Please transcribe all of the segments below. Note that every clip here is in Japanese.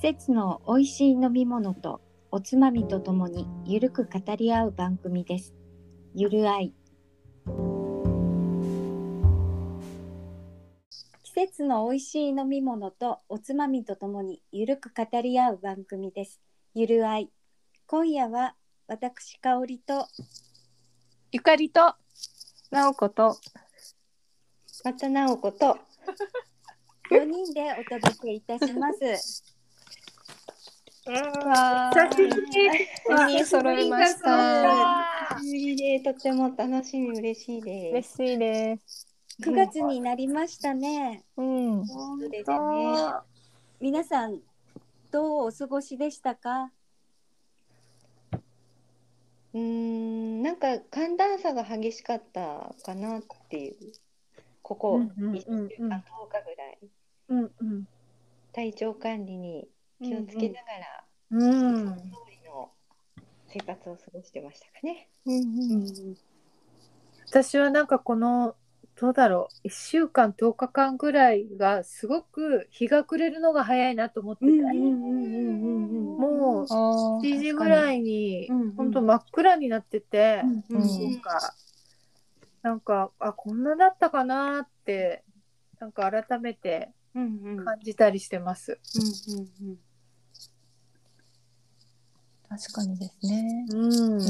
節の美味しい飲み物とおつまみとともにゆるく語り合う番組です。ゆるあい。季節の美味しい飲み物とおつまみとともにゆるく語り合う番組です。ゆるあい。今夜は私香りとゆかりとなおことまたなおこと 4人でお届けいたします。わ久しぶり4人揃いました久しぶりでとても楽しみ嬉しいです。嬉しいです9月になりましたね。うんそうですそね。皆さんどうお過ごしでしたか？うーんなんか寒暖差が激しかったかなっていうここうんうんうんうん1週間10日ぐらいうんうん体調管理に気をつけながら、うん。通りの生活を過ごしてましたかね。うん私はなんかこのどうだろう。1週間10日間ぐらいがすごく日が暮れるのが早いなと思ってて、もうう7時ぐらいにうんうん本当真っ暗になってて、んなんかなんかあこんなだったかなってなんか改めてうんうん。感じたりしてます。確かにですね。うん。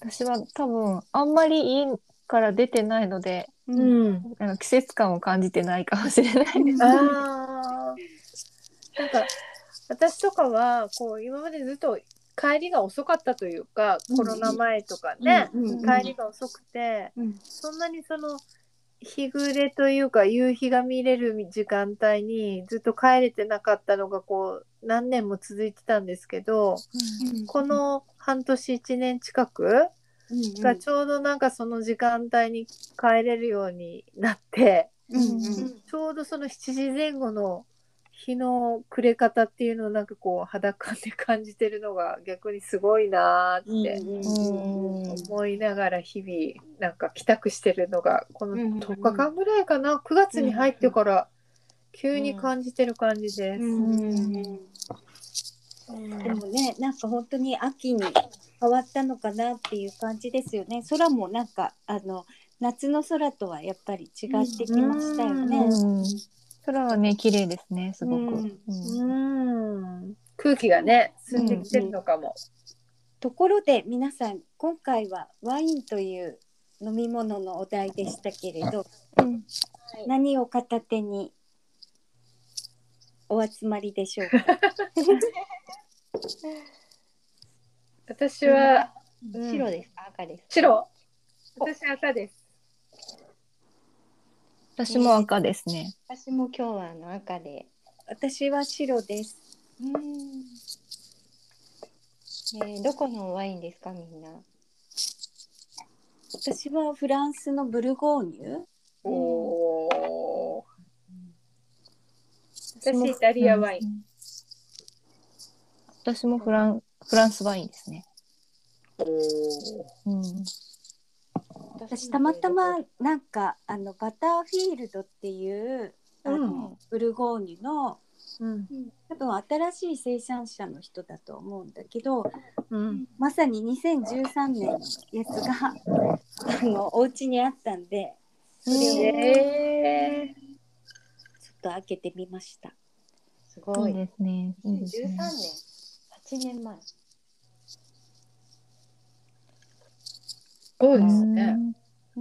私は多分あんまり家から出てないので、うん。なんか季節感を感じてないかもしれないです。あー。なんか私とかはこう今までずっと帰りが遅かったというか、コロナ前とかね、うんうん。帰りが遅くて、うん。そんなにその日暮れというか夕日が見れる時間帯にずっと帰れてなかったのがこう何年も続いてたんですけど、この半年1年近くがちょうどなんかその時間帯に帰れるようになって、ちょうどその7時前後の日の暮れ方っていうのをなんかこう肌感で感じてるのが逆にすごいなーって思いながら日々なんか帰宅してるのがこのうんうん10日間ぐらいかな。9月に入ってから急に感じてる感じです。でもねなんか本当に秋に変わったのかなっていう感じですよね。空もなんかあの夏の空とはやっぱり違ってきましたよね。うん空はね綺麗ですねすごく。うん空気がね澄んできてるのかも。ところで皆さん今回はワインという飲み物のお題でしたけれど、うん何を片手にお集まりでしょうか？私は、うん白ですか？赤ですか？白私赤です。私も赤ですね。私も今日はあの赤で。私は白です。えーどこのワインですかみんな？私はフランスのブルゴーニュ。おお。私イタリアワイン。私もフランフランスワインですね。おお。うん。私たまたまなんかあのバターフィールドっていうあの、ブルゴーニュのうん。多分新しい生産者の人だと思うんだけどうん。まさに2013年のやつがあのお家にあったんでそれをちょえっと開けてみました。すごい。ですね。いいです13ね。年。8年前。そうですね。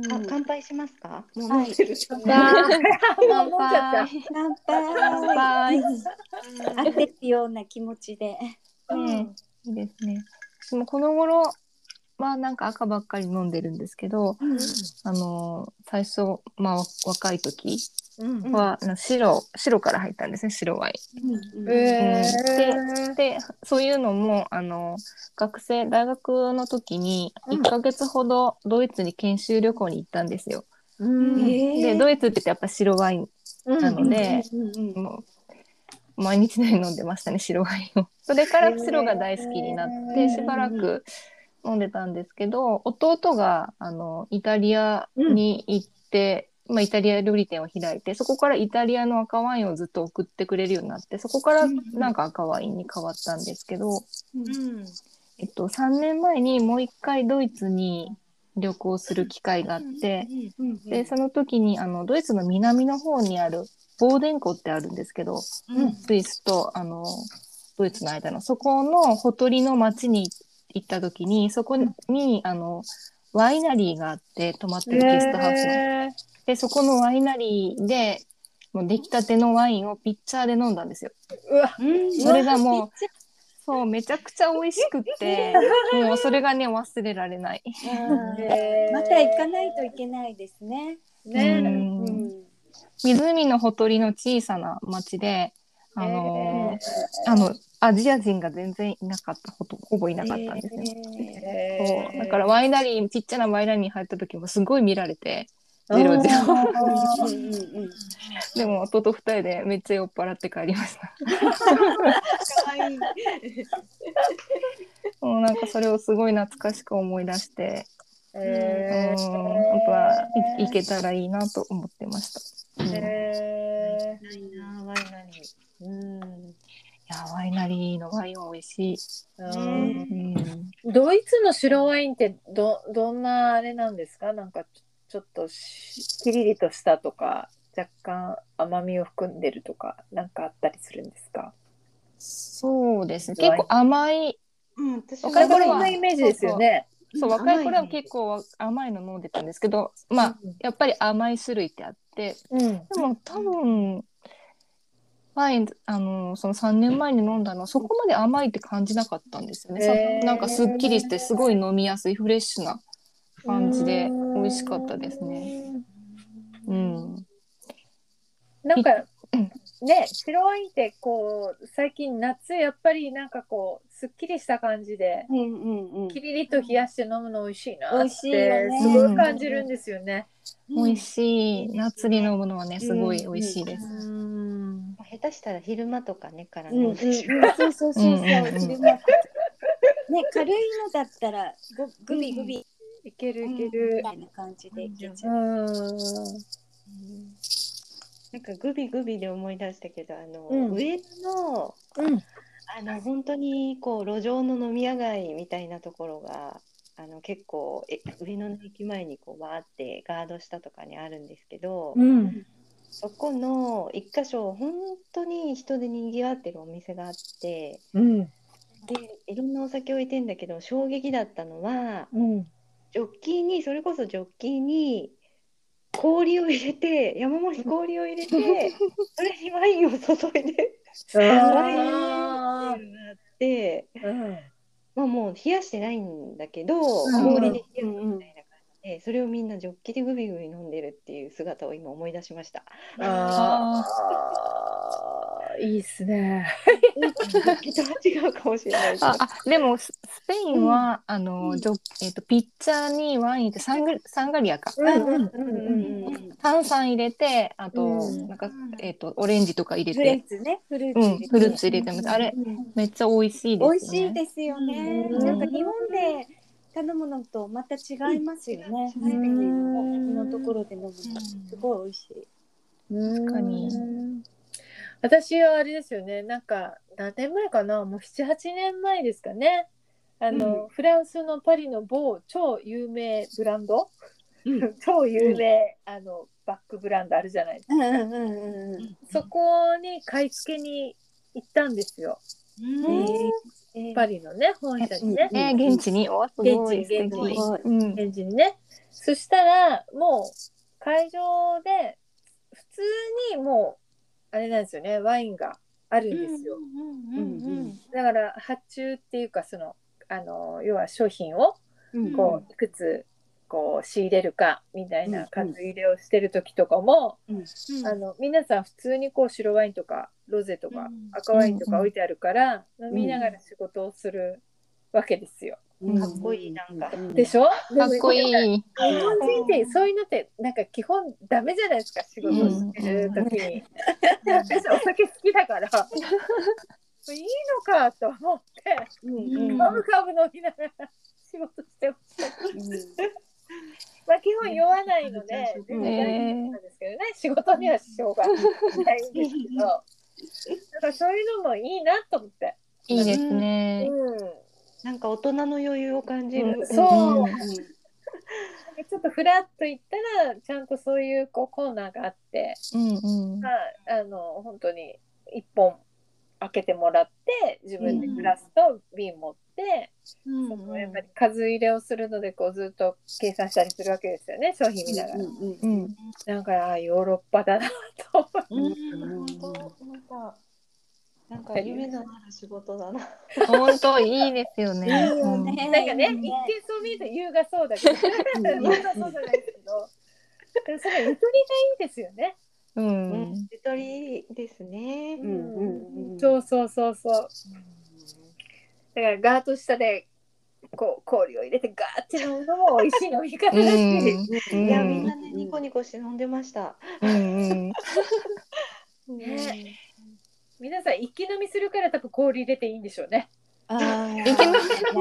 か乾杯しますか？もうはい飲んでる。じゃった。乾 乾杯杯。開けるような気持ちで。ねいいですね。私もこの頃まあなんか赤ばっかり飲んでるんですけど、あの最初まあ若い時うん。は、あの白白から入ったんですね白ワイうんえン。でそういうのもあの学生大学の時にうん1ヶ月ほどドイツに研修旅行に行ったんですよ。うん。でドイツってやっぱ白ワインなので、うんうんもう毎日のように飲んでましたね白ワインを。それから白が大好きになって、しばらく飲んでたんですけど弟があのイタリアに行って、まあ、イタリア料理店を開いてそこからイタリアの赤ワインをずっと送ってくれるようになってそこからなんか赤ワインに変わったんですけど、うん。えっと、3年前にもう一回ドイツに旅行する機会があって、でその時にあのドイツの南の方にあるボーデン湖ってあるんですけど、うん。スイスとあのドイツの間のそこのほとりの町に行った時にそこに、あのワイナリーがあって泊まってるゲストハウスの。へでそこのワイナリーでもう出来たてのワインをピッチャーで飲んだんですよ。ーうわ。うん。それがもうそうめちゃくちゃ美味しくってもうそれがね忘れられない。また行かないといけないですね。ね。湖のほとりの小さな町で、あのあのアジア人が全然いなかったほとほぼいなかったんですよ。へそう。だからワイナリーちっちゃなワイナリーに入った時もすごい見られてゼロゼロでも弟二人でめっちゃ酔っ払って帰りました。可愛い。もうなんかそれをすごい懐かしく思い出して、へうん、本当はい行けたらいいなと思ってました。うんいへないなワイナリー。うん。やワイナリーのワインは美味しい。ーうん、ドイツの白ワインってどどんなあれなんですか？なんかちょちょっとしキリリとしたとか若干甘みを含んでるとかなんかあったりするんですか？そうですね。結構甘いうん私若い頃はイメージですよね。そう若い頃は結構甘いの飲んでたんですけどまあやっぱり甘い種類ってあってうん。でも多分ワインあのその3年前に飲んだのはそこまで甘いって感じなかったんですよね。さへー。なんかすっきりしてすごい飲みやすいフレッシュな感じで美味しかったですね。うん。なんかうんね白ワインってこう最近夏やっぱりなんかこうすっきりした感じでうんうんうん。キリリと冷やして飲むの美味しいなって美味しいよねすごい感じるんですよね。美味しい。夏に飲むのはねすごい美味しいです。うん下手したら昼間とかねからうんうんうんそうそうそうね軽いのだったらごグビグビいけるいけみる。たいな感じでいけちゃう。う。ん。なんかグビグビで思い出したけどあの、うん。上のうん。あの本当にこう路上の飲み屋街みたいなところがあの結構え上野の駅前にこうわーってガード下とかにあるんですけど、うん。そこの一箇所本当に人でにぎわってるお店があってうん。でいろんなお酒置いてんだけど衝撃だったのはうんジョッキにそれこそジョッキに氷を入れて山盛り氷を入れて それにワインを注いでワインあっていうのがあって。ーうんまあもう冷やしてないんだけど、うん氷で冷やすみたいな感じで、それをみんなジョッキでグビグビ飲んでるっていう姿を今思い出しました。あー いいっすね。違うかもしれないです。ああでもススペインは、あのジョえっ、とピッチャーにワインってサングサンガリアか。炭酸入れてあと、うんなんかえっ、とオレンジとか入れて、フルーツ。フルーツ入れてます。あれうんめっちゃ美味しいです。美味しいですよね。うんなんか日本で頼むのとまた違いますよね。スペインのところで飲むのすごい美味しい。確かに私はあれですよね。なんか何年前かな？もう78年前ですかね。あの、フランスのパリの某超有名ブランド、超有名、あのバッグブランドあるじゃないですか、うんうんうんうん。そこに買い付けに行ったんですよ。えパリのね本社にね、えー現地に？現地現地うん現地にね。そしたらもう会場で普通にもうあれなんですよね。ワインがあるんですよ、だから発注っていうかそのあの要は商品をうん。こういくつこう仕入れるかみたいな数入れをしてる時とかも、うん。あの皆さん普通にこう白ワインとかロゼとかうん。赤ワインとか置いてあるから、飲みながら仕事をするわけですよ。うん。かっこいいなんか。うんでしょ？かっこいい。日本人ってそういうのってなんか基本ダメじゃないですか仕事をしてる時に。私お酒好きだから。いいのかと思って。カブカブ飲みながら仕事してました。まあ基本酔わないので全然大丈夫なんで仕事には支障がないんですけど。なんかそういうのもいいなと思って。いいですね。うんなんか大人の余裕を感じる。そう、うん。ちょっとフラッと行ったらちゃんとそういうこうコーナーがあって、うんうん。まあ、あの本当に一本開けてもらって自分でグラスと瓶持って、うんそのやっぱり数入れをするのでこうずっと計算したりするわけですよね商品見ながら。うんなんかああヨーロッパだなと思って。うん、本当なんか、なんか夢のある仕事だな。本当いいですよね。いいよねなんかね、いいね一見そう見えて優雅そうだけど、本当はそうじゃないけど、でもそれゆとりがいいですよね。ううんん。ゆとりですね。んうんうんそうそうそうそう。だからガーッと下でこう氷を入れてガーって飲むのも美味しい飲み方うだし、ん。いや、みんなね、ニコニコして飲んでました。うんうん。ね皆さん一気飲みするから多分氷入れていいんでしょうね。ああ、な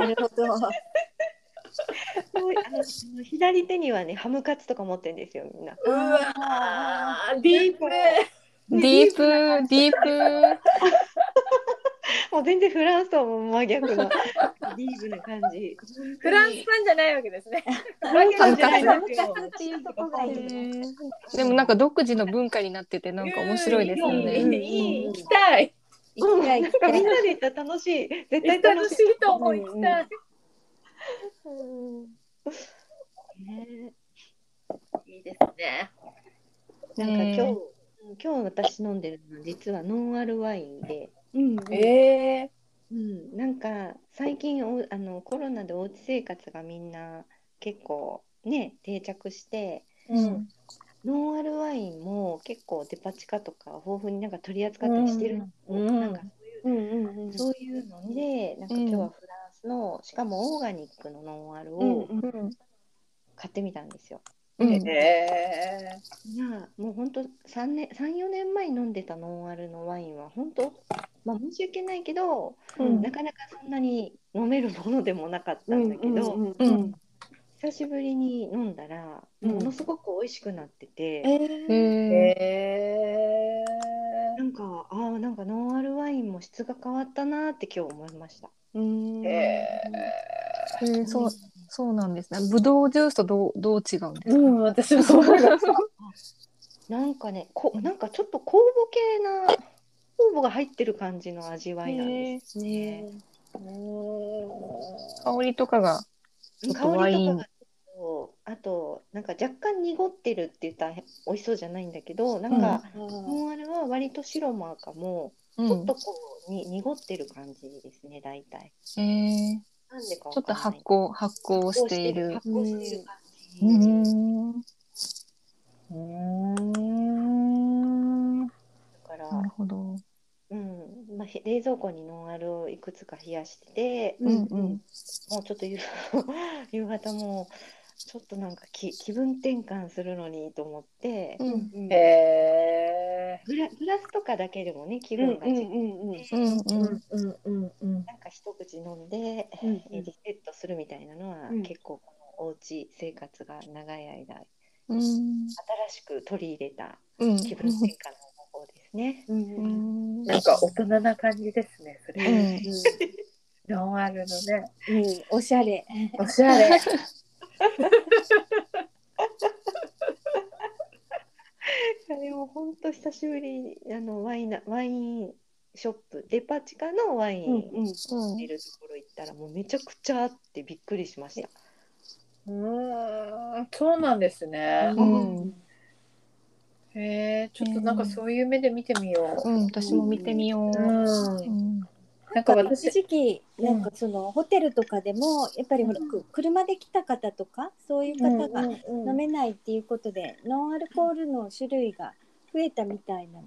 なるほど。あの左手にはね、ハムカツとか持ってんですよ、みんな。うわーディープディープ、ディープ。もう全然フランスとはもう真逆の ディープな感じ。フランスパンじゃないわけですね。フランスパンじゃないハムんですよカツっていうとこがいいね。でもなんか独自の文化になっててなんか面白いですよいいね。いい行きたい。行きたい行きたいみんなで行ったら楽しい。絶対楽しい。いと思う行きたい。ねいいですね。なんか今日、ね今日私飲んでるのは実はノンアルワインで、うんええうん、なんか最近おあのコロナでおうち生活がみんな結構ね定着してうん。ノンアルワインも結構デパ地下とか豊富になんか取り扱ったりしてるの、うんなんかうんうんうん。そういうのでなんか今日はフランスの、しかもオーガニックのノンアルを買ってみたんですよ。うん。ええいやもう本当3年34年前に飲んでたノンアルのワインは。本当まあ申し訳ないけど、うん。なかなかそんなに飲めるものでもなかったんだけど、久しぶりに飲んだら、うん。ものすごく美味しくなって。て、えへー。え。えなんかあーなんかノンアルワインも質が変わったなって今日思いました。うん。えへーそうそうなんですね。ぶどうジュースとどうどう違うんですか？うん、私もそう思います。なんかねこなんかちょっと酵母系な酵母が入ってる感じの味わいなんですね。香りとかがちょっとワイン香りとかがとあとなんか若干濁ってるって言ったら美味しそうじゃないんだけどなんか、ノンアルは割と白も赤もうんちょっとこうに濁ってる感じですね大体。へーなんでかわちょっと発酵発酵している。発酵してる感じ。うん。うん。だから、なるほど。うんまあ、へ冷蔵庫にノンアルをいくつか冷やしてて、うんうん。もうちょっと夕 夕方もちょっとなんか気気分転換するのにと思って、うんうんえグラグラスとかだけでもね気分が違うんうんうんうんうんなんか一口飲んで、うんえリセットするみたいなのは、うん結構このおうち生活が長い間うん新しく取り入れたうん気分転換の方法ですね。うんううんんなんか大人な感じですね。それ。うんノンアルのね。うんおしゃれ。おしゃれ。でも本当久しぶりにあのワインなワインショップデパ地下のワインうん出るところ行ったらもうめちゃくちゃあってびっくりしました。うーん、そうなんですね。うんへえ、ちょっとなんかそういう目で見てみよう。うん、私も見てみよう。うん。うんなんか私一時期うんなんかそのホテルとかでもやっぱりほらく車で来た方とかそういう方が飲めないっていうことでノンアルコールの種類が増えたみたいなのは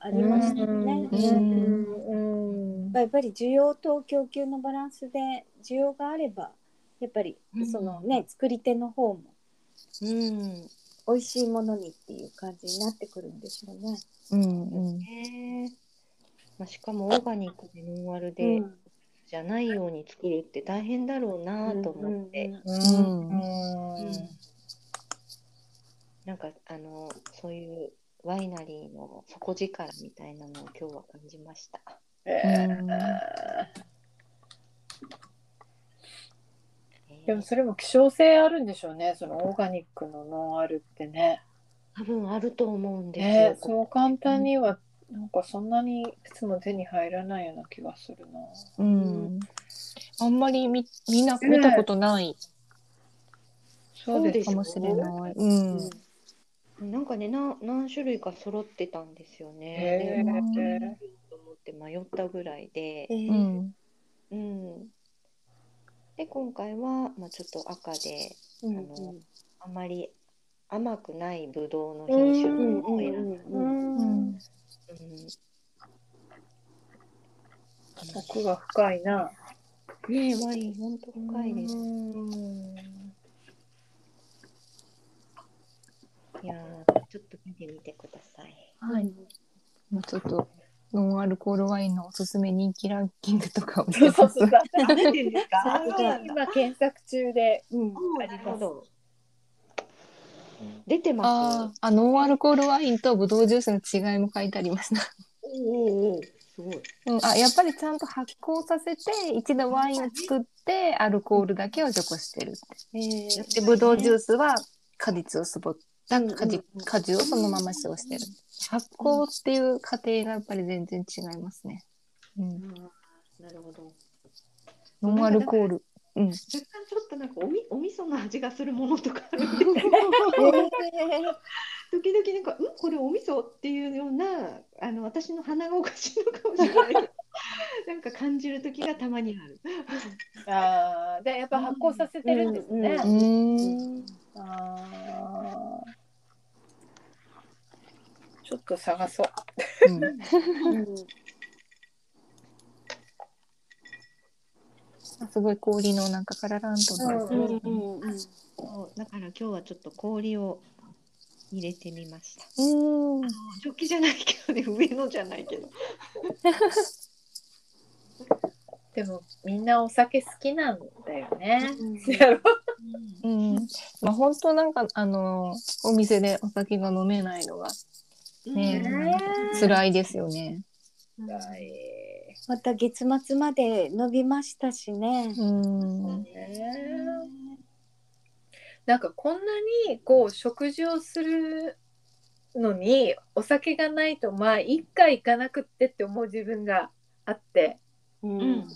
ありましたよね。うんうんやっぱり需要と供給のバランスで需要があればやっぱりそのね作り手の方もうん。美味しいものにっていう感じになってくるんでしょうね。うんうんへえ。まあ、しかもオーガニックでノンアルで、うん。じゃないように作るって大変だろうなと思って、なんかあのそういうワイナリーの底力みたいなのを今日は感じました。えうんー。でもそれも希少性あるんでしょうね。そのオーガニックのノンアルってね。多分あると思うんですよ。ねそう簡単にはなんかそんなにいつも手に入らないような気がするな。うん。あんまりみみんな見たことないそうですかもしれない。うん。なんかねな何種類か揃ってたんですよへね。ーでと思って迷ったぐらいでえ、うーん。うん、で今回は、まあ、ちょっと赤でうんあのあまり甘くないブドウの品種うんを選んで、うん奥が深いな。ねえワイン本当深いです。うんいやーちょっと見てみてください。はい。もうちょっと、ノンアルコールワインのおすすめ人気ランキングとかをそうそうそう。出てるんですか？そうなんだ今検索中で。うんああります。出てます。あノンアルコールワインとブドウジュースの違いも書いてありました。おおおすごい。うん、あやっぱりちゃんと発酵させて一度ワインを作ってアルコールだけを除去してるって。えー。でブドウジュースは果実を絞ったうんうん。果実果汁をそのまま使用してる。発酵っていう過程がやっぱり全然違いますね、うん、なるほど。ノンアルコールうん。若干ちょっとなんかおみお味噌の味がするものとかあるん。で時々なんか「ん？これお味噌?」っていうようなあの私の鼻がおかしいのかもしれない。け どなんか感じる時がたまにある。ああ、でやっぱ発酵させてるんですね。うーん。あー。ちょっと探そう。うん すごい氷のなんかカラランとなうんだから今日はちょっと氷を入れてみました。うん。食器じゃないけどね上のじゃないけど。でもみんなお酒好きなんだよね。うん。う。ん。まあ本当なんかあのお店でお酒が飲めないのがねね辛いですよね。はいまた月末まで伸びましたしね。うん。ねなんかこんなにこう食事をするのにお酒がないとまあ一回行かなくってって思う自分があって。うん。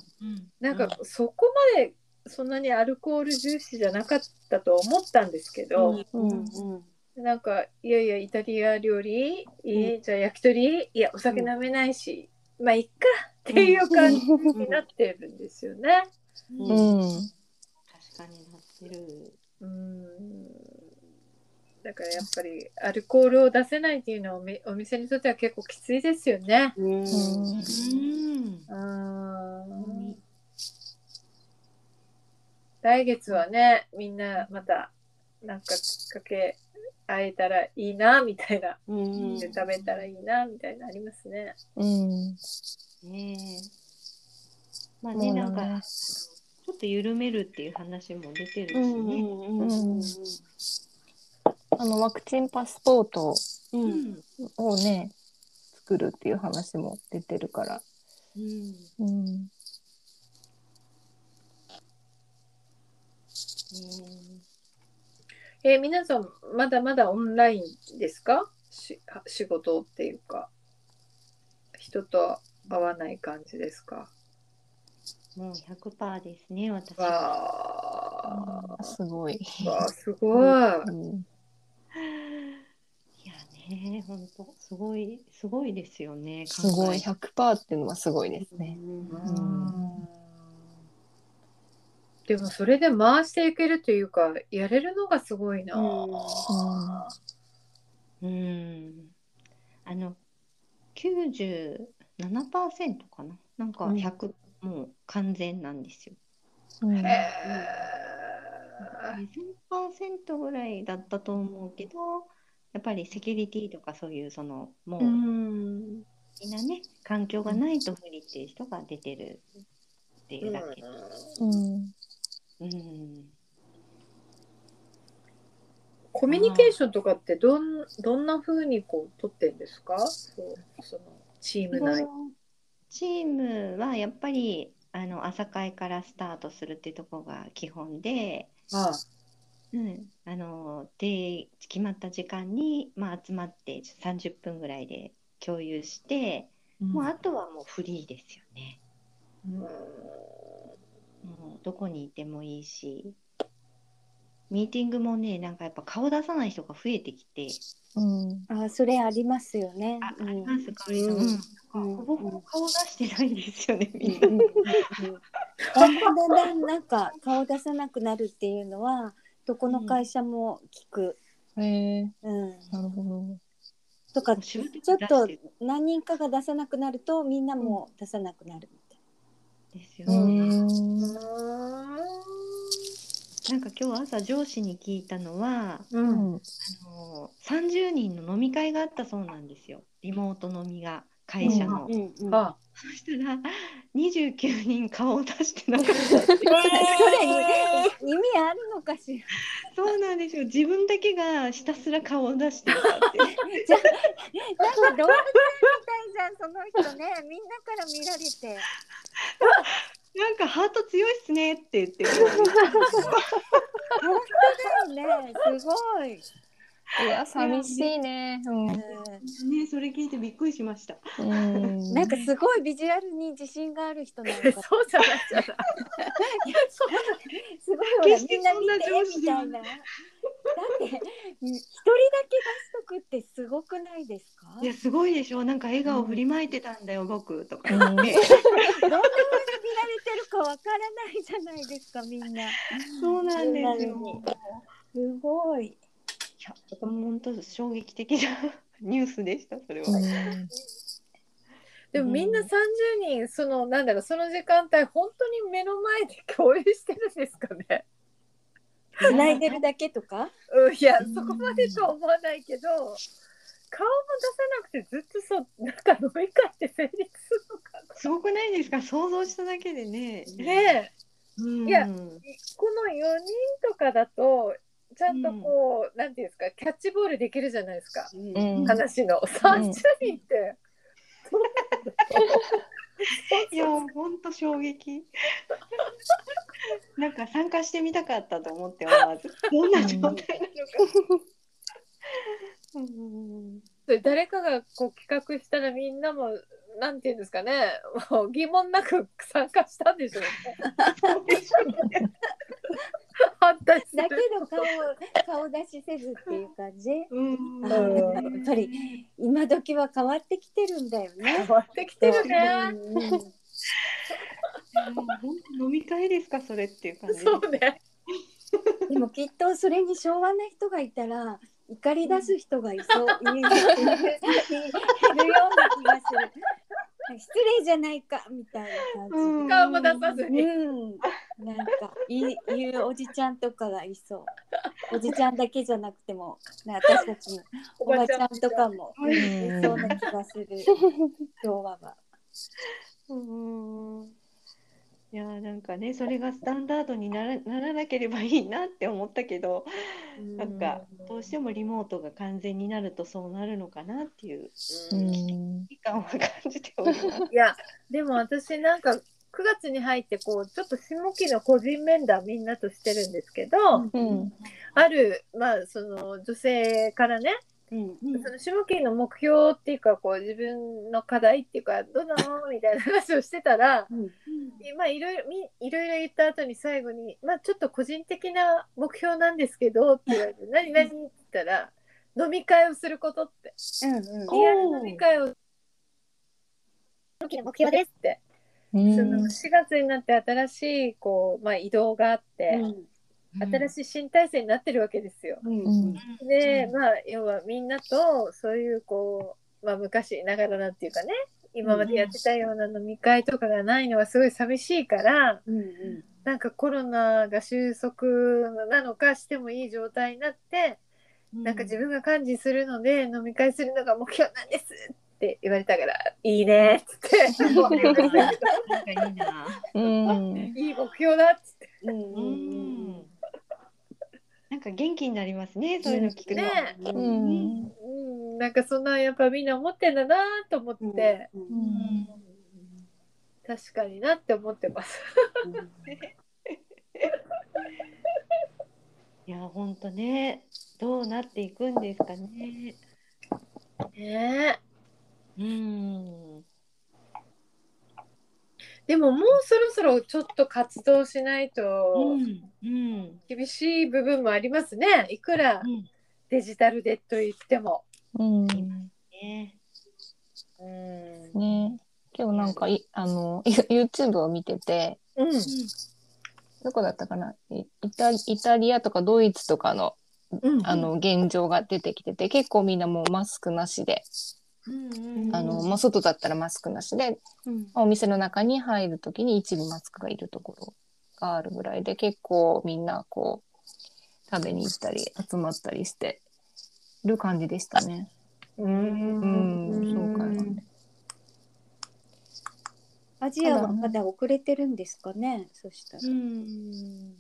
なんかそこまでそんなにアルコール重視じゃなかったと思ったんですけど、うんうんなんかいやいやイタリア料理？いい？じゃあ焼き鳥？いやお酒飲めないし、まあいっかっていう感じになってるんですよね。ううんん。確かになってる。うんだからやっぱりアルコールを出せないっていうのはお店にとっては結構きついですよね。うんうん。うん来月はねみんなまたなんかきっかけ会えたらいいなみたいな、うんで食べたらいいなみたいなありますね。うん。ねえ。まあね、なんか、ちょっと緩めるっていう話も出てるしうんね。うんあの、ワクチンパスポート。をね、作るっていう話も出てるから。うん。うん。えー皆さんまだまだオンラインですか？し仕事っていうか人と会わない感じですか？もう100%ですね、私は。わあすごい。わあすごい。うんいやね、本当すごい、すごいですよね。すごい。考100%っていうのはすごいですね。うんでもそれで回していけるというかやれるのがすごいな。えうん。あの、97%かな。なんかうん100、もう完全なんですよ。うんへ3%ぐらいだったと思うけど、やっぱりセキュリティとかそういうそのもうーうんみんなね環境がないと無理っていう人が出てるっていうだけ。うん。うん。コミュニケーションとかってどんどんな風にこう取ってんですか？そうそのチーム内。チームはやっぱりあの朝会からスタートするっていうところが基本で、あうん、あので決まった時間に、まあ、集まって30分ぐらいで共有して、もうあとはもうフリーですよね。うんどこにいてもいいし、ミーティングもね、なんかやっぱ顔出さない人が増えてきて、うん。あそれありますよね。あ、うん。ありますか、うん。うん。うん。ほぼほぼ顔出してないんですよね、みんな。だんだんだんなんか顔出さなくなるっていうのはどこの会社も聞く。へえ。うん、なるほど。とかちょっと何人かが出さなくなるとみんなも出さなくなるですようね。ん。なんか今日朝上司に聞いたのは、うんうん。あの30人の飲み会があったそうなんですよ。リモート飲みが会社の。な。うんうんあそしたら29人顔を出してなかったって。それ意味あるのかしら。そうなんですよ。自分だけがひたすら顔を出していたって。じゃなんか動物園みたいじゃんその人ねみんなから見られて。なんかハート強いっすねって言ってる。本当だよねすごい。いや、寂しいね。うん。ね、それ聞いてびっくりしました。うん。なんかすごいビジュアルに自信がある人なのか。そうじゃないじゃない。すごいほら決してみんな見てそんな上司ではみたいな。だって一人だけ出しとくってすごくないですか？いや、すごいでしょ。なんか笑顔振りまいてたんだよ、僕とか。どんな風に見られてるかわからないじゃないですかみんな。そうなんですよ。すごい。いや、本当衝撃的な ニュースでした、それは。うんでもみんな30人そのなんだろうその時間帯本当に目の前で共有してるんですかね。繋いでるだけとか？うん、いやそこまでとは思わないけど顔も出さなくてずっとそうなんか飲み会って成立するのかすごくないですか？想像しただけでね。な。ねうん、いやえこの4人とかだとちゃんとこう、なんていうんですかキャッチボールできるじゃないですか、うんうん話の30人って。いや、本当衝撃。なんか参加してみたかったと思って思わず。どんな状態なのか。うんで誰かがこう企画したらみんなもなんていうんですかねもう疑問なく参加したんでしょうね。反対するだけど顔顔出しせずっていう感じ？うん。あーやっぱり今時は変わってきてるんだよね。変わってきてるね。飲み会ですかそれっていう感じ。そうね。でもきっとそれに昭和な人がいたら怒り出す人がいそう、いるような気がする。失礼じゃないかみたいな感じで。顔も出さずに。うん、なんかい言うおじちゃんとかがいそう。おじちゃんだけじゃなくても、な私たちのおばちゃんとかもんいそうな気がする。昭和は。うんいやなんかねそれがスタンダードにならならなければいいなって思ったけどなんかどうしてもリモートが完全になるとそうなるのかなっていううん。危機感は感じております。いやでも私なんか9月に入ってこうちょっと下期の個人面談みんなとしてるんですけど、うん。あるまあその女性からねうんその下期の目標っていうかこう自分の課題っていうかどうなのみたいな話をしてたらうんまあいろいろみいろいろ言った後に最後に「まあちょっと個人的な目標なんですけど」って言われて「何何?」って言ったら「飲み会をすること」って。うん「リアル飲み会を下期の目標です」って、うん。その4月になって新しいこう、まあ、移動があって、新しい新体制になってるわけですよ。うん。うん。で、まあ要はみんなとそういうこう、まあ、昔ながらなんていうかね今までやってたような飲み会とかがないのはすごい寂しいからうんうん。なんかコロナが収束なのかしてもいい状態になって、なんか自分が幹事するので飲み会するのが目標なんですって言われたからいいねっつって。思 いい目標だっつって。うん。ううんんなんか元気になりますね。そういうの聞くと。ね。うん、なんかそんなやっぱみんな思ってんだなと思って、うんうん確かになって思ってます。いや、本当ね。どうなっていくんですかね。ねうん。でももうそろそろちょっと活動しないと。厳しい部分もありますね。いくらうん。デジタルでと言っても。うん。ね。うん。ね。今日なんかい、あの、YouTube を見てて、うん。どこだったかな？イイタイタリアとかドイツとかのうん。あの現状が出てきてて結構みんなもうマスクなしで。あのまあ、外だったらマスクなしでうん。お店の中に入る時に一部マスクがいるところがあるぐらいで結構みんなこう食べに行ったり集まったりしてる感じでしたね。う。うん。ん、そうかな。アジアはまだ遅れてるん。ですかね。そしたらう。ん。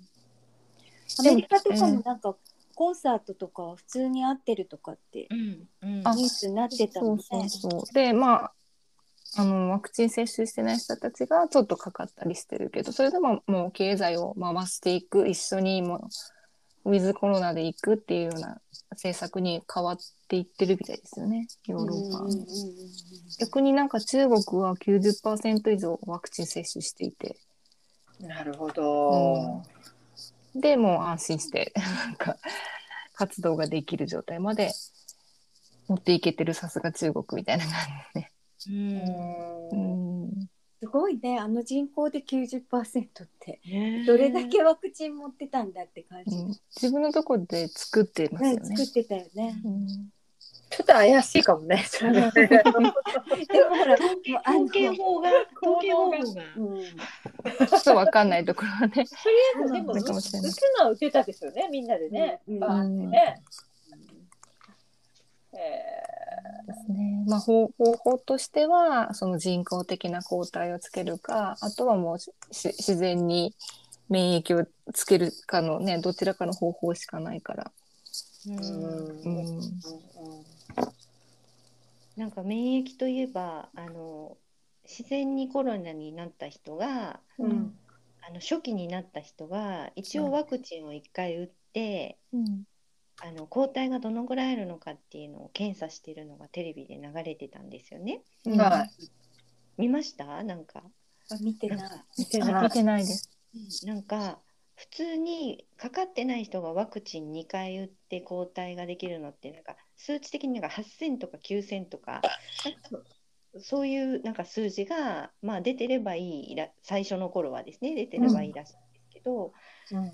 アメリカとかもなん。かコンサートとかは普通に合ってるとかってニュースになってたそうので。そうそう。でまああのワクチン接種してない人たちがちょっとかかったりしてるけどそれでももう経済を回していく一緒にもうウィズコロナで行くっていうような政策に変わっていってるみたいですよねヨーロッパ逆になんか中国は90%以上ワクチン接種していてなるほど。でもう安心してなんか活動ができる状態まで持っていけてるさすが中国みたいな感じね。うん。うんすごいねあの人口で90%ってねどれだけワクチン持ってたんだって感じ、うん、自分のところで作ってますよねね作。ってたよね。うんちょっと怪しいかもね。でもほら統計法が、統計方法が。うんちょっとわかんないところはね。でも、な打つんかもしれないのは打てたですよね、みんなでね。うんバーンってね。えですね。まあ方方法としてはその人工的な抗体をつけるか、あとはもうし自然に免疫をつけるかのねどちらかの方法しかないから。うんーうんなんか免疫といえばあの自然にコロナになった人がうんあの初期になった人が一応ワクチンを1回打って、うんあの抗体がどのぐらいあるのかっていうのを検査してるのがテレビで流れてたんですよね。うんはい。見ました？なんか、あ見てない。見。てないです。なんか普通にかかってない人がワクチン2回打って抗体ができるのってなんか数値的になんか8000とか9000とかそういうなんか数字が、まあ、出てればいいら最初の頃はですね出てればいいらしいんですけど、うん1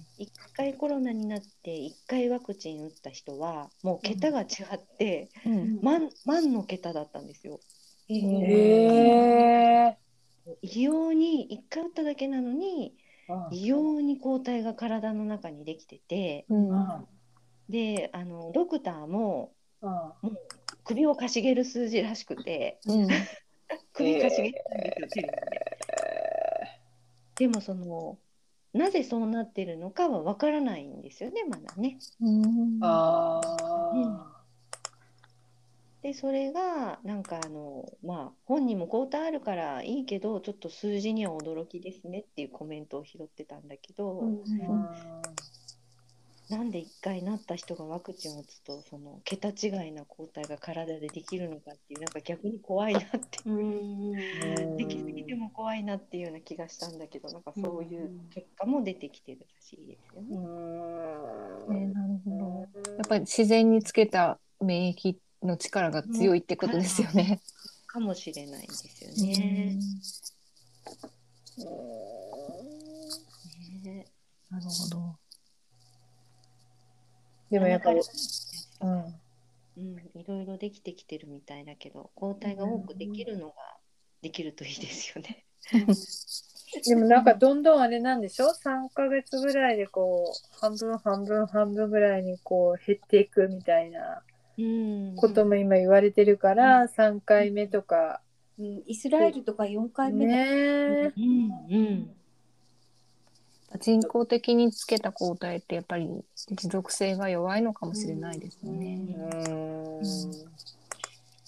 回コロナになって1回ワクチン打った人はもう桁が違って、うん万万の桁だったんですよ。へえ。異様に1回打っただけなのにうん異様に抗体が体の中にできててうんであのドクターもうん首をかしげる数字らしくてうん 首かしげてたんですよ、テレビで。でもそのなぜそうなってるのかはわからないんですよねまだね。うんああ。でそれがなんかあのまあ本人も抗体あるからいいけどちょっと数字には驚きですねっていうコメントを拾ってたんだけど、うんなんで1回なった人がワクチンを打つとその桁違いな抗体が体でできるのかっていうなんか逆に怖いなってうんできすぎても怖いなっていうような気がしたんだけどなんかそういう結果も出てきてるらしいですよね。ねなるほど。やっぱり自然につけた免疫の力が強いってことですよね。かもしれないんですよね。ねなるほど。でもやっぱり、うん。うん、いろいろできてきてるみたいだけど抗体が多くできるのができるといいですよね。でもなんかどんどんあれなんでしょ ?3 ヶ月ぐらいでこう、半分半分半分ぐらいにこう減っていくみたいなうんことも今言われてるから、3回目とか。うんイスラエルとか4回目だねえ。うんうん人工的につけた抗体ってやっぱり持続性が弱いのかもしれないですよね。うん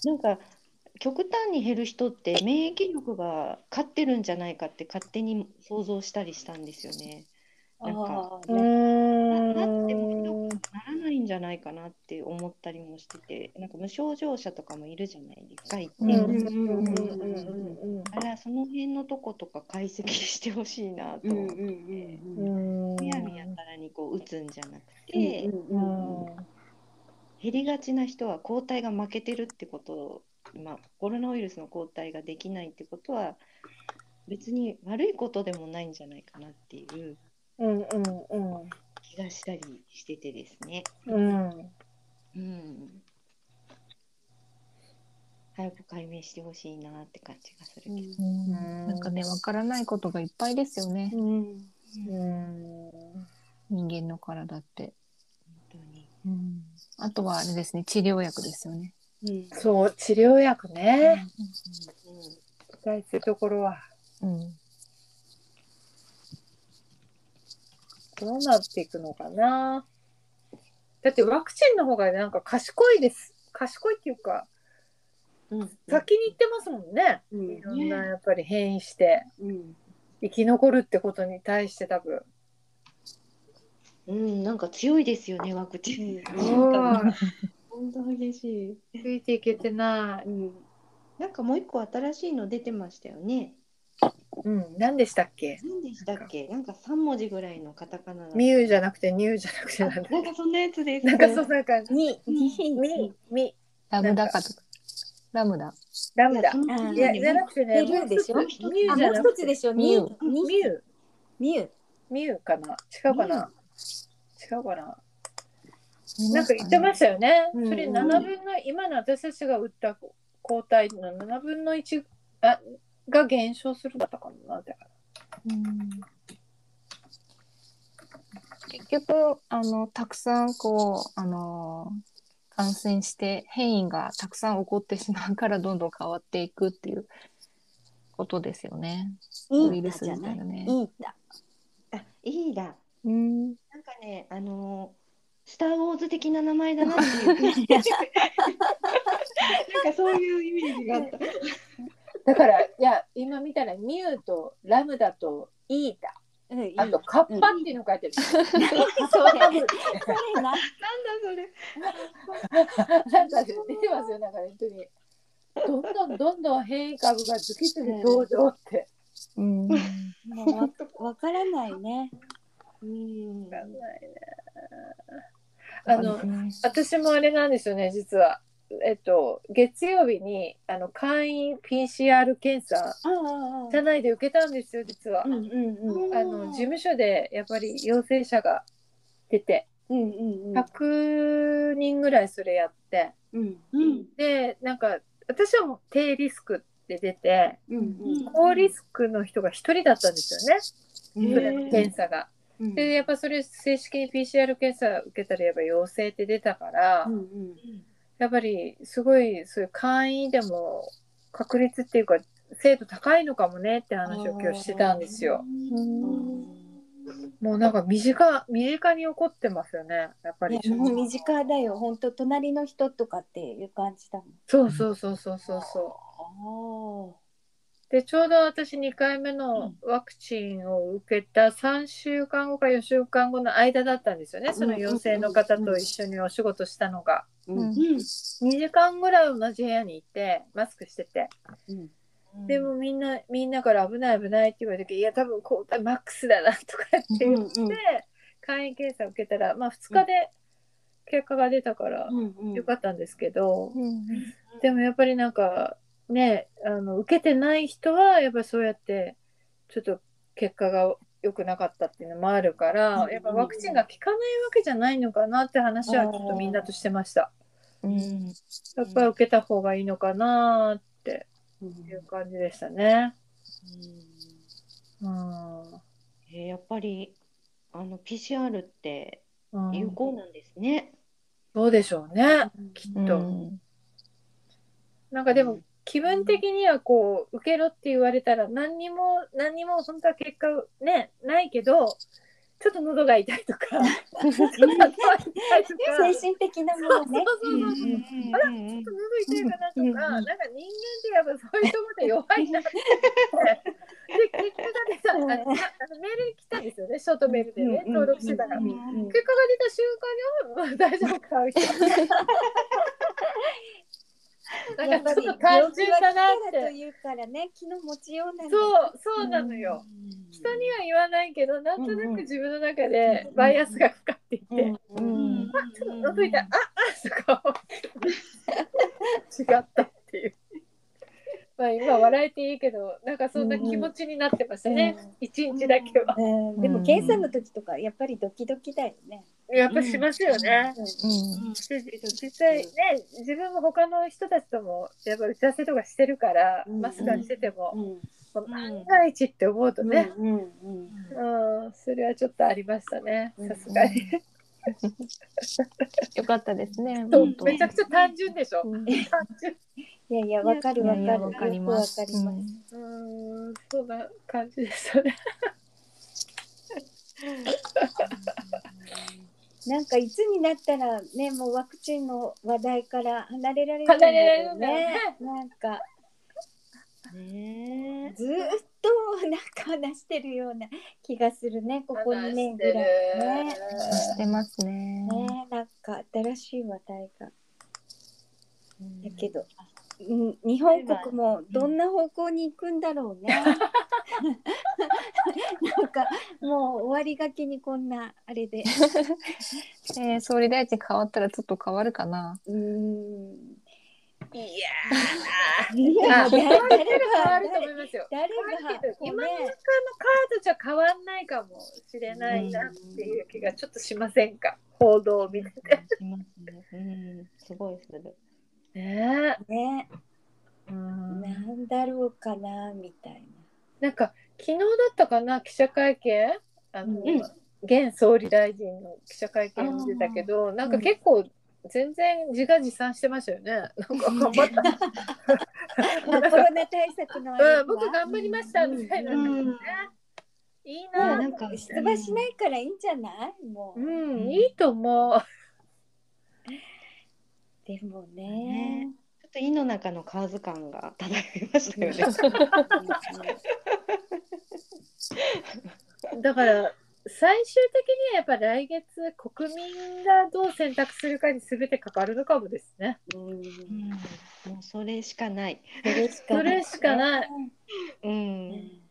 なんか極端に減る人って免疫力が勝ってるんじゃないかって勝手に想像したりしたんですよね。なんかねんなってもひどくならないんじゃないかなって思ったりもしてて、なんか無症状者とかもいるじゃないですか、一定あれはその辺のとことか解析してほしいなと思って、むやみやたらにこう打つんじゃなくうて、減りがちな人は抗体が負けてるってことを、まあ、コロナウイルスの抗体ができないってことは別に悪いことでもないんじゃないかなっていううんうんうん。気がしたりしててですね。うん。うん。早く解明してほしいなって感じがするけど。うん。なんかねわからないことがいっぱいですよね。うん。うん人間の体って。本当に。うん。あとはあれですね治療薬ですよね。うん。そう治療薬ね。う期待するところは。うんどうなっていくのかな。だってワクチンの方がなんか賢いです。賢いっていうかうん。先に行ってますもんね。うん。いろんなやっぱり変異してうん。生き残るってことに対して多分。ん、うん、なんか強いですよね、ワクチン。うん。本当激しい。ついていけてない。うん。なんかもう一個新しいの出てましたよね。うん何でしたっけ？何でしたっけ？なんか3文字ぐらいのカタカナのミュウじゃなくてニューじゃなくてなんだなんかそんなやつです。なんかそんな感じ。にミミラムダかとか。ラムダ。ラムダ。いやじゃなくてねペルーでしょもう一つミュあウじゃなくて。もう一つでしょ？ミュミュウミュウミュウミュウかな？違うかな？違うかな？見なんか言ってましたよね。うんそれ7分の、今の私たちが打った抗体の7分の1あが減少するんだったかな。だからうん結局あのたくさんこうあの感染して変異がたくさん起こってしまうからどんどん変わっていくっていうことですよね。イーウイルスタじゃない自体がね。イータあ、いいだ。うんなんかね、あのースター・ウォーズ的な名前だなっていう。なんかそういうイメージがあった。だから、いや、今見たらミュウとラムダとイータ、うんイーあとカッパっていうの書いてる。それそれななんだそれ。なんか出てますよ、なんか本当に。どんどんどんどん変異株が次々登場って。うんもうわわからないねうん。わかんないねあの、ね私もあれなんですよね、実は。えっと、月曜日にあの簡易 PCR 検査、社内で受けたんですよ、実は。うんうんうん。あの事務所でやっぱり陽性者が出て、うんうんうん。100人ぐらいそれやって、うんうん。で、なんか私はもう低リスクって出て、うんうん。高リスクの人が1人だったんですよね、うん検査が。うん。で、やっぱそれ正式に PCR 検査受けたらやっぱ陽性って出たから、うんうんやっぱりすごいそういう簡易でも確率っていうか精度高いのかもねって話を今日してたんですよ。もうなんか身近身近に起こってますよねやっぱり。身近だよ。本当隣の人とかっていう感じだもん。そうそうそうそうそうそう。あでちょうど私2回目のワクチンを受けた3週間後か4週間後の間だったんですよね。その陽性の方と一緒にお仕事したのが。うん。うん。2時間ぐらい同じ部屋にいてマスクしてて。うん。でもみんなみんなから危ない危ないって言われていや多分抗体マックスだなとかって言って、うんうん。簡易検査を受けたらまあ2日で結果が出たからよかったんですけど、うん。でもやっぱりなんかねあの受けてない人はやっぱそうやってちょっと結果が良くなかったっていうのもあるから、うん。やっぱワクチンが効かないわけじゃないのかなって話はちょっとみんなとしてました。うん。やっぱり受けた方がいいのかなっていう感じでしたね。うん。えーやっぱりあの PCR ってうん。有効なんですね。そうでしょうね、きっと。うん。なんかでも気分的にはこう受けろって言われたら何にも何にも本当は結果ねないけどちょっと喉が痛いとか 精神的なものね。あらちょっと喉痛いかなとか、うんうんなんか人間ってやっぱそういうところで弱いなって思って。で結果が出た あのメール来たんですよねショートメールでね、登録してたから、うん結果が出た瞬間にあ、大丈夫かみたいな。なんかちょっと単純だなって。というからね、気の持ちようなそう、そうなのよ。人には言わないけど、なんとなく自分の中でバイアスがかかっていて、うんうんあ、ちょっと喉痛い、あ、あ、とか思って違ったっていう。まあ今笑えていいけど、なんかそんな気持ちになってましたね。一、日だけは。うんでも検査の時とかやっぱりドキドキだよね。やっぱしますよね。うん。実際ね、自分も他の人たちともやっぱ打ち合わせとかしてるから、うん。マスクしてても、うん。万が一って思うとね、うん、それはちょっとありましたね、さすがに。よかったですね。めちゃくちゃ単純でしょ。うん。いやいやわかるわかるわかります。わかります。うん、そん。な感じでしたね。なんかいつになったらねもうワクチンの話題から離れられるんだよねね。なんかねずーっとなんか話してるような気がするねここ2年ぐらいね。してますね。ねなんか新しい話題が。だけど、うん、日本国もどんな方向に行くんだろうね。なんかもう終わりがけにこんなあれで。えー総理大臣変わったらちょっと変わるかな。うーん。いやいやー、誰変わるがと思いますよ。誰変わるけどが今の中のカードじゃ変わんないかもしれないなっていう気がちょっとしませんか？報道を見てて。しますね。うん、すごいする。ねね、え。うんなんだろうかなみたいなんか昨日だったかな記者会見？あの、うん現総理大臣の記者会見を見てたけどなんか結構全然自画自賛してましたよね。なんか頑張った。コロナ対策のうん、僕頑張りましたみたいな、うんね。いいな。なんか出馬しないからいいんじゃない？もう、うん、いいと思う。でもね。ちょっと胃の中のカーズ感が漂いましたよね。だから最終的にはやっぱ来月国民がどう選択するかに全てかかるのかもですね。うんうんもうそれしかない。それしかない。うん。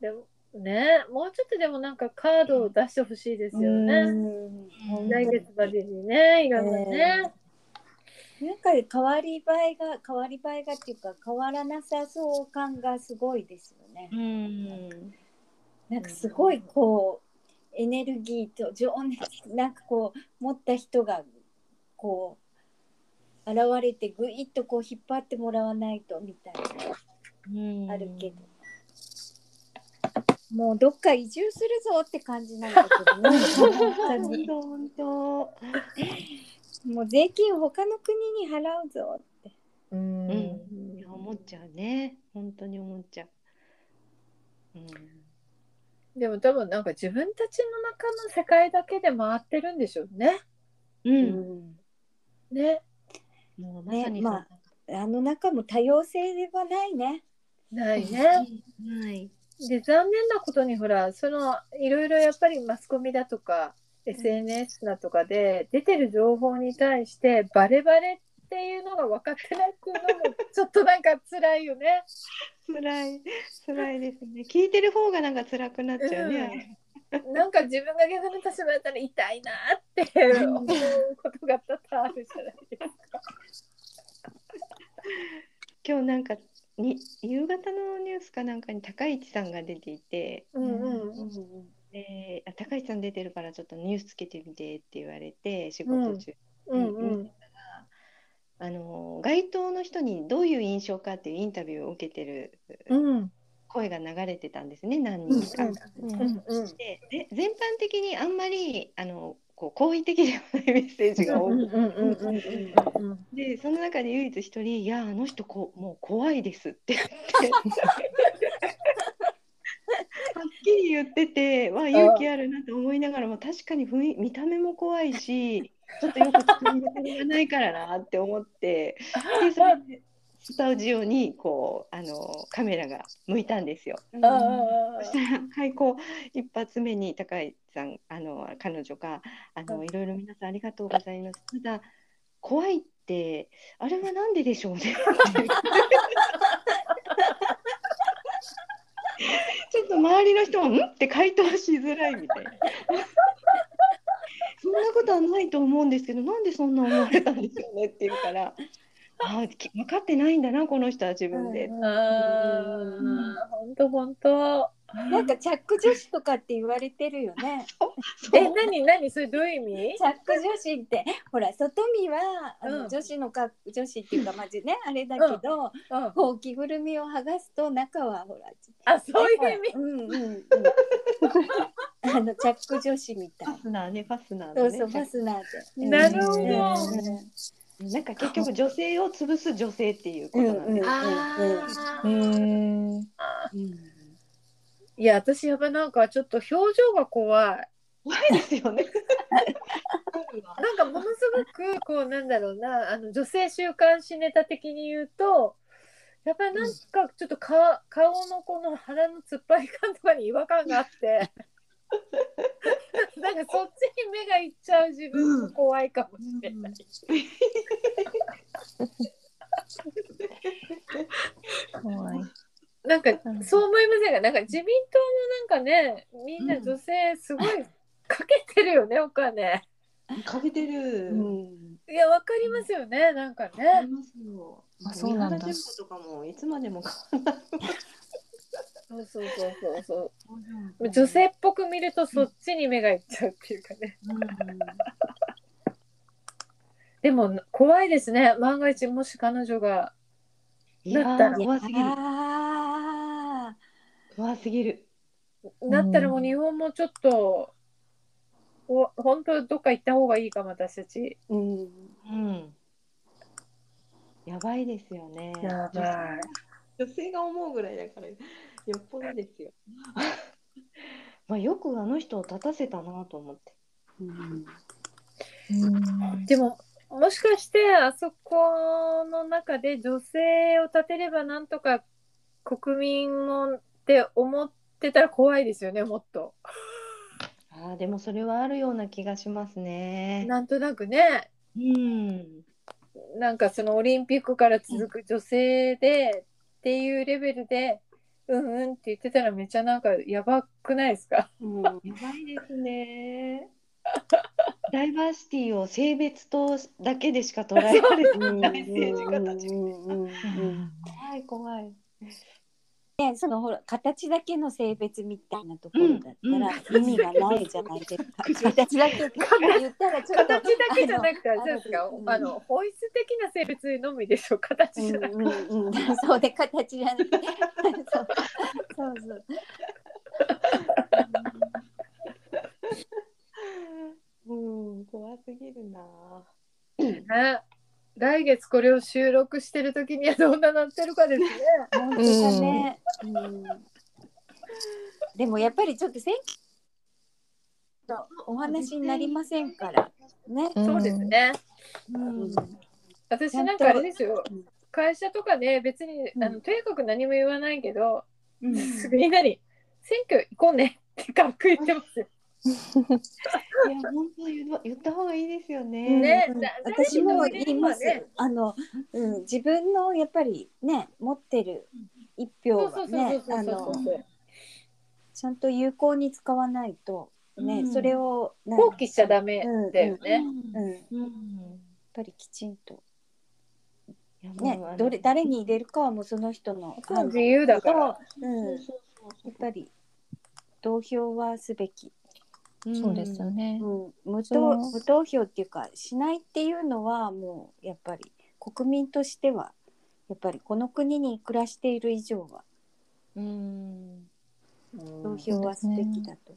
でもね、もうちょっとでもなんかカードを出してほしいですよね。うん来月までにね、いろんなね。なんか変わり映えが変わり映えがっていうか変わらなさそう感がすごいですよね。うん。なんかすごいこうエネルギーと情熱なんかこう持った人がこう現れてぐいっとこう引っ張ってもらわないとみたいうんなあるけど、もうどっか移住するぞって感じなんだけどね 本当本当。もう税金を他の国に払うぞって。うんうん思っちゃうね。本当に思っちゃう。うん。でも多分なんか自分たちの中の世界だけで回ってるんでしょうね。う。うんね。もうまさにねまあの中も多様性ではないね。ないね。はい。で残念なことにほらそのいろいろやっぱりマスコミだとか SNS だとかで出てる情報に対してバレバレっていうのが分かってないっていうのもちょっとなんか辛いよね。辛い辛いですね。聞いてる方がなんか辛くなっちゃうね。なんか自分が逆の立場だったら痛いなって思うことが多々あるじゃないですか。今日なんかに夕方のニュースかなんかに高市さんが出ていて、うんうんであ高市さん出てるからちょっとニュースつけてみてって言われて仕事中、うん。うんあの街頭の人にどういう印象かっていうインタビューを受けてるうん。声が流れてたんですね何人か。うんうん。でで全般的にあんまりあのこう好意的ではないメッセージが多うんくうんうんうんうんうん。でその中で唯一一人「いやあの人こもう怖いです」って言って。は っきり言っててわあ勇気あるなと思いながらも確かに雰囲見た目も怖いしちょっとよく作りどころがないからなって思ってでそれでスタジオにこうあのカメラが向いたんですよ。そしたら、はい、こう一発目に高井さん、あの彼女があのうんいろいろ皆さんありがとうございます。ただ怖いってあれはなんででしょうね。ょっと周りの人も「ん?」って回答しづらいみたいな。そんなことはないと思うんですけどなんでそんな思われたんですよねって言うからああ分かってないんだなこの人は自分で。本当本当 なんかチャック女子とかって言われてるよね。そう。え何何それどういう意味？チャック女子ってほら外見はあの、うん。女子のか女子っていうかまじねあれだけど、うん。こう着ぐるみを剥がすと中はほらあそういう意味？うんうんうん。あのチャック女子みたい。ファスナーねファスナーのね。そうそうファスナーで。なるほど。うん。なんか結局女性を潰す女性っていうことなんです。あうーん。うんいや私やっぱなんかちょっと表情が怖い怖いですよね。なんかものすごくこうなんだろうなあの女性週刊誌ネタ的に言うとやっぱりなんかちょっとか、顔のこの腹の突っ張り感とかに違和感があって なんかそっちに目がいっちゃう自分も怖いかもしれない。怖い。なんかそう思いませんがなんか自民党のなんかねみんな女性すごいかけてるよねお金。かけてる。うんいやわかりますよねなんかありね。ますよ。あそうなんだとかもいつまでも変わらない。そうそうそうそうそう。女性っぽく見るとそっちに目がいっちゃうっていうかね。でも怖いですね。万が一もし彼女がいやだったらー怖すぎる。あ怖すぎる。なったらもう日本もちょっと、お本当どっか行った方がいいかも私たち。ーうんうん。やばいですよね。やばい。女性が思うぐらいだからよっぽどですよ。まあよくあの人を立たせたなと思って。うんでももしかしてあそこの中で女性を立てればなんとか国民もって思ってたら怖いですよねもっと。ああでもそれはあるような気がしますね。なんとなくねうん。なんかそのオリンピックから続く女性でっていうレベルでうんうんって言ってたらめっちゃなんかやばくないですか？うんやばいですね。ダイバーシティを性別とだけでしか捉えられてない政治家たち。怖い怖い。ね、そのほら形だけの性別みたいなところだったら意味がないじゃないですか。形だけって言ったらちょっと形だけじゃなくてあのれですかあの本質的な性別のみでしょ形じゃなくて。そうで形じゃなくてそうそうううん怖すぎるな。ね来月これを収録してる時にはどんななってるかですね。本当だね、うんでもやっぱりちょっと選挙のお話になりませんからね、そうですね。うん私なんかあれですようん。会社とかで別に、うんあのとにかく何も言わないけど、うんすぐになり選挙行こうねって軽く言ってますよ。いや本当言う言った方がいいですよね。うん。私も言います、誰にあの、うん、自分のやっぱりね持ってる一票ねあのちゃんと有効に使わないとね、うん。それを放棄しちゃダメだよね。うん、やっうん。ぱりきちんと。ねどれ誰に入れるかはもうその人の自由だから。うん、やそうそうそうっぱり投票はすべき、そうですよねう。ん、無投無投票っていうかしないっていうのはもうやっぱり国民としてはやっぱりこの国に暮らしている以上はうん。投票はすべきだと。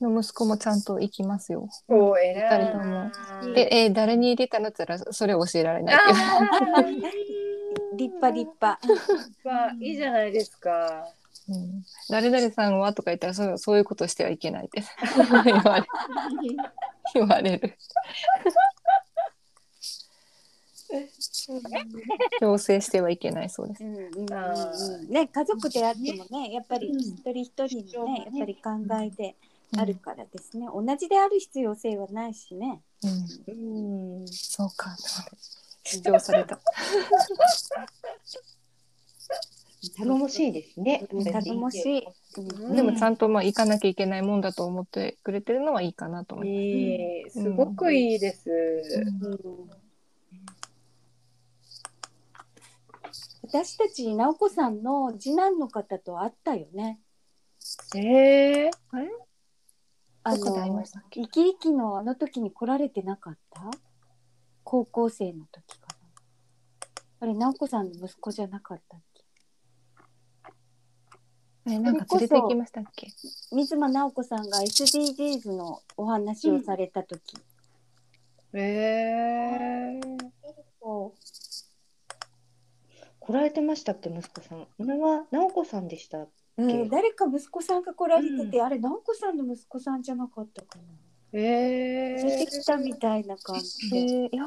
の息子もちゃんと行きますよ。おー、偉い。二人ともうんえ、え、誰に入れたのったら、それ教えられないけど。立派立派。まあいいじゃないですか。うん。誰々さんはとか言ったらそうそういうことしてはいけないって。言われ言われる。強制してはいけないそうです。うんうんうん。ね家族であってもねやっぱりうん一人一人のねやっぱり考えでうん。あるからですね、同じである必要性はないしね。うん。うん。そうか。主張された 頼もしいですね。うん頼もしい。うんでもちゃんとまあ行かなきゃいけないもんだと思ってくれてるのはいいかなと思いいい、すごくいいです。私たち直子さんの次男の方と会ったよね。ええあどこで会いの生き生きのあの時に来られてなかった？高校生の時かな。あれ直子さんの息子じゃなかったっけ？えなんか連れて行きましたっけ？水間直子さんが SDGs のお話をされた時、ええ来られてましたっけ息子さん。お名は直子さんでした。うん、誰か息子さんが来られてて、あれ直子さんの息子さんじゃなかったかな。え連れてきたみたいな感じえで、ー、いやいや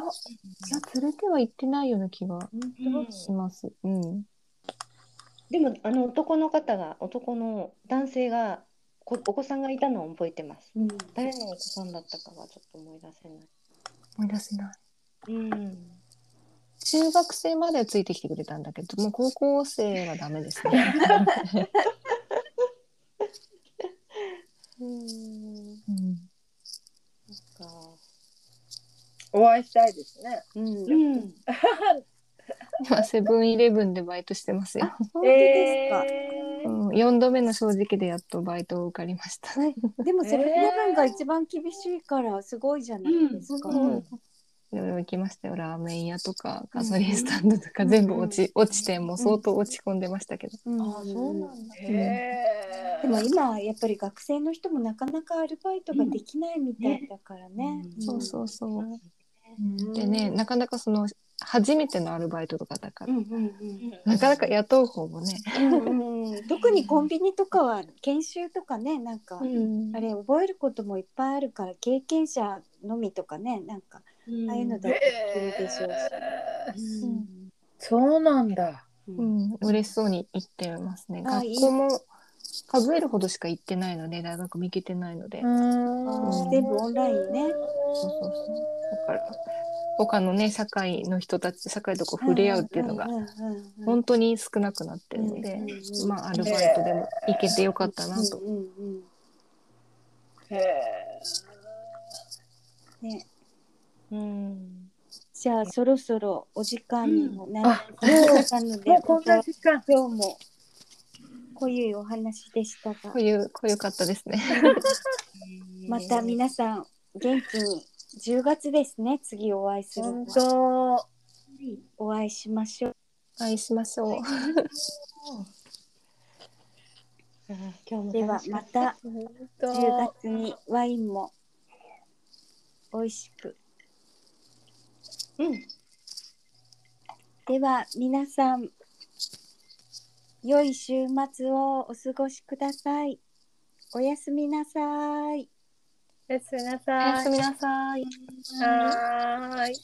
連れては行ってないような気がうん。します。うんでもあの男の方が男の男性がこお子さんがいたのを覚えてます。うん誰のお子さんだったかはちょっと思い出せない。思い出せないうん。中学生まではついてきてくれたんだけどもう高校生はダメですね、うん。うん、か。お会いしたいですね。うんうん。今セブンイレブンでバイトしてますよ、本当ですか、え うん、4度目の正直でやっとバイトを受かりました。えでも セブンイレブンが一番厳しいからすごいじゃないですか、うんいろいろ行きましたよ。ラーメン屋とかガソリンスタンドとか全部落ち落ちてもう相当落ち込んでましたけど、うん。あ、そうなんだ。えでも今はやっぱり学生の人もなかなかアルバイトができないみたいだからね。うん。そうそうそう。うん。でねなかなかその初めてのアルバイトとかだから、うんうんなかなか雇う方もね、うんうんうん。特にコンビニとかは研修とかねなんか、うん。あれ覚えることもいっぱいあるから経験者のみとかねなんかああいうのだとできるでしょうし。うん。そうなんだ。うん、嬉しそうに行ってますね。あ学校も数えるほどしか行ってないので大学も行けてないので、うん。全部オンラインね。そうそうそう。だから他のね社会の人たち社会とこう触れ合うっていうのが本当に少なくなってるので、まあアルバイトでも行けてよかったなと、へえね、うん。じゃあそろそろお時間にもなりあましたので、こんな時間。今日もこういうお話でしたが。こういうこういうかったですね。また皆さん元気に10月ですね。次お会いするの本は当。お会いしましょう。お会いしましょう。あ今日もではまた本10当。月にワインも美味しく。うん。では皆さん良い週末をお過ごしください。おやすみなさいおやすみなおさい。やすみなさいはーい。はい